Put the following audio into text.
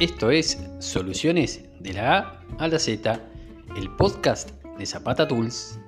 Esto es Soluciones de la A a la Z, el podcast de Zapata Tools.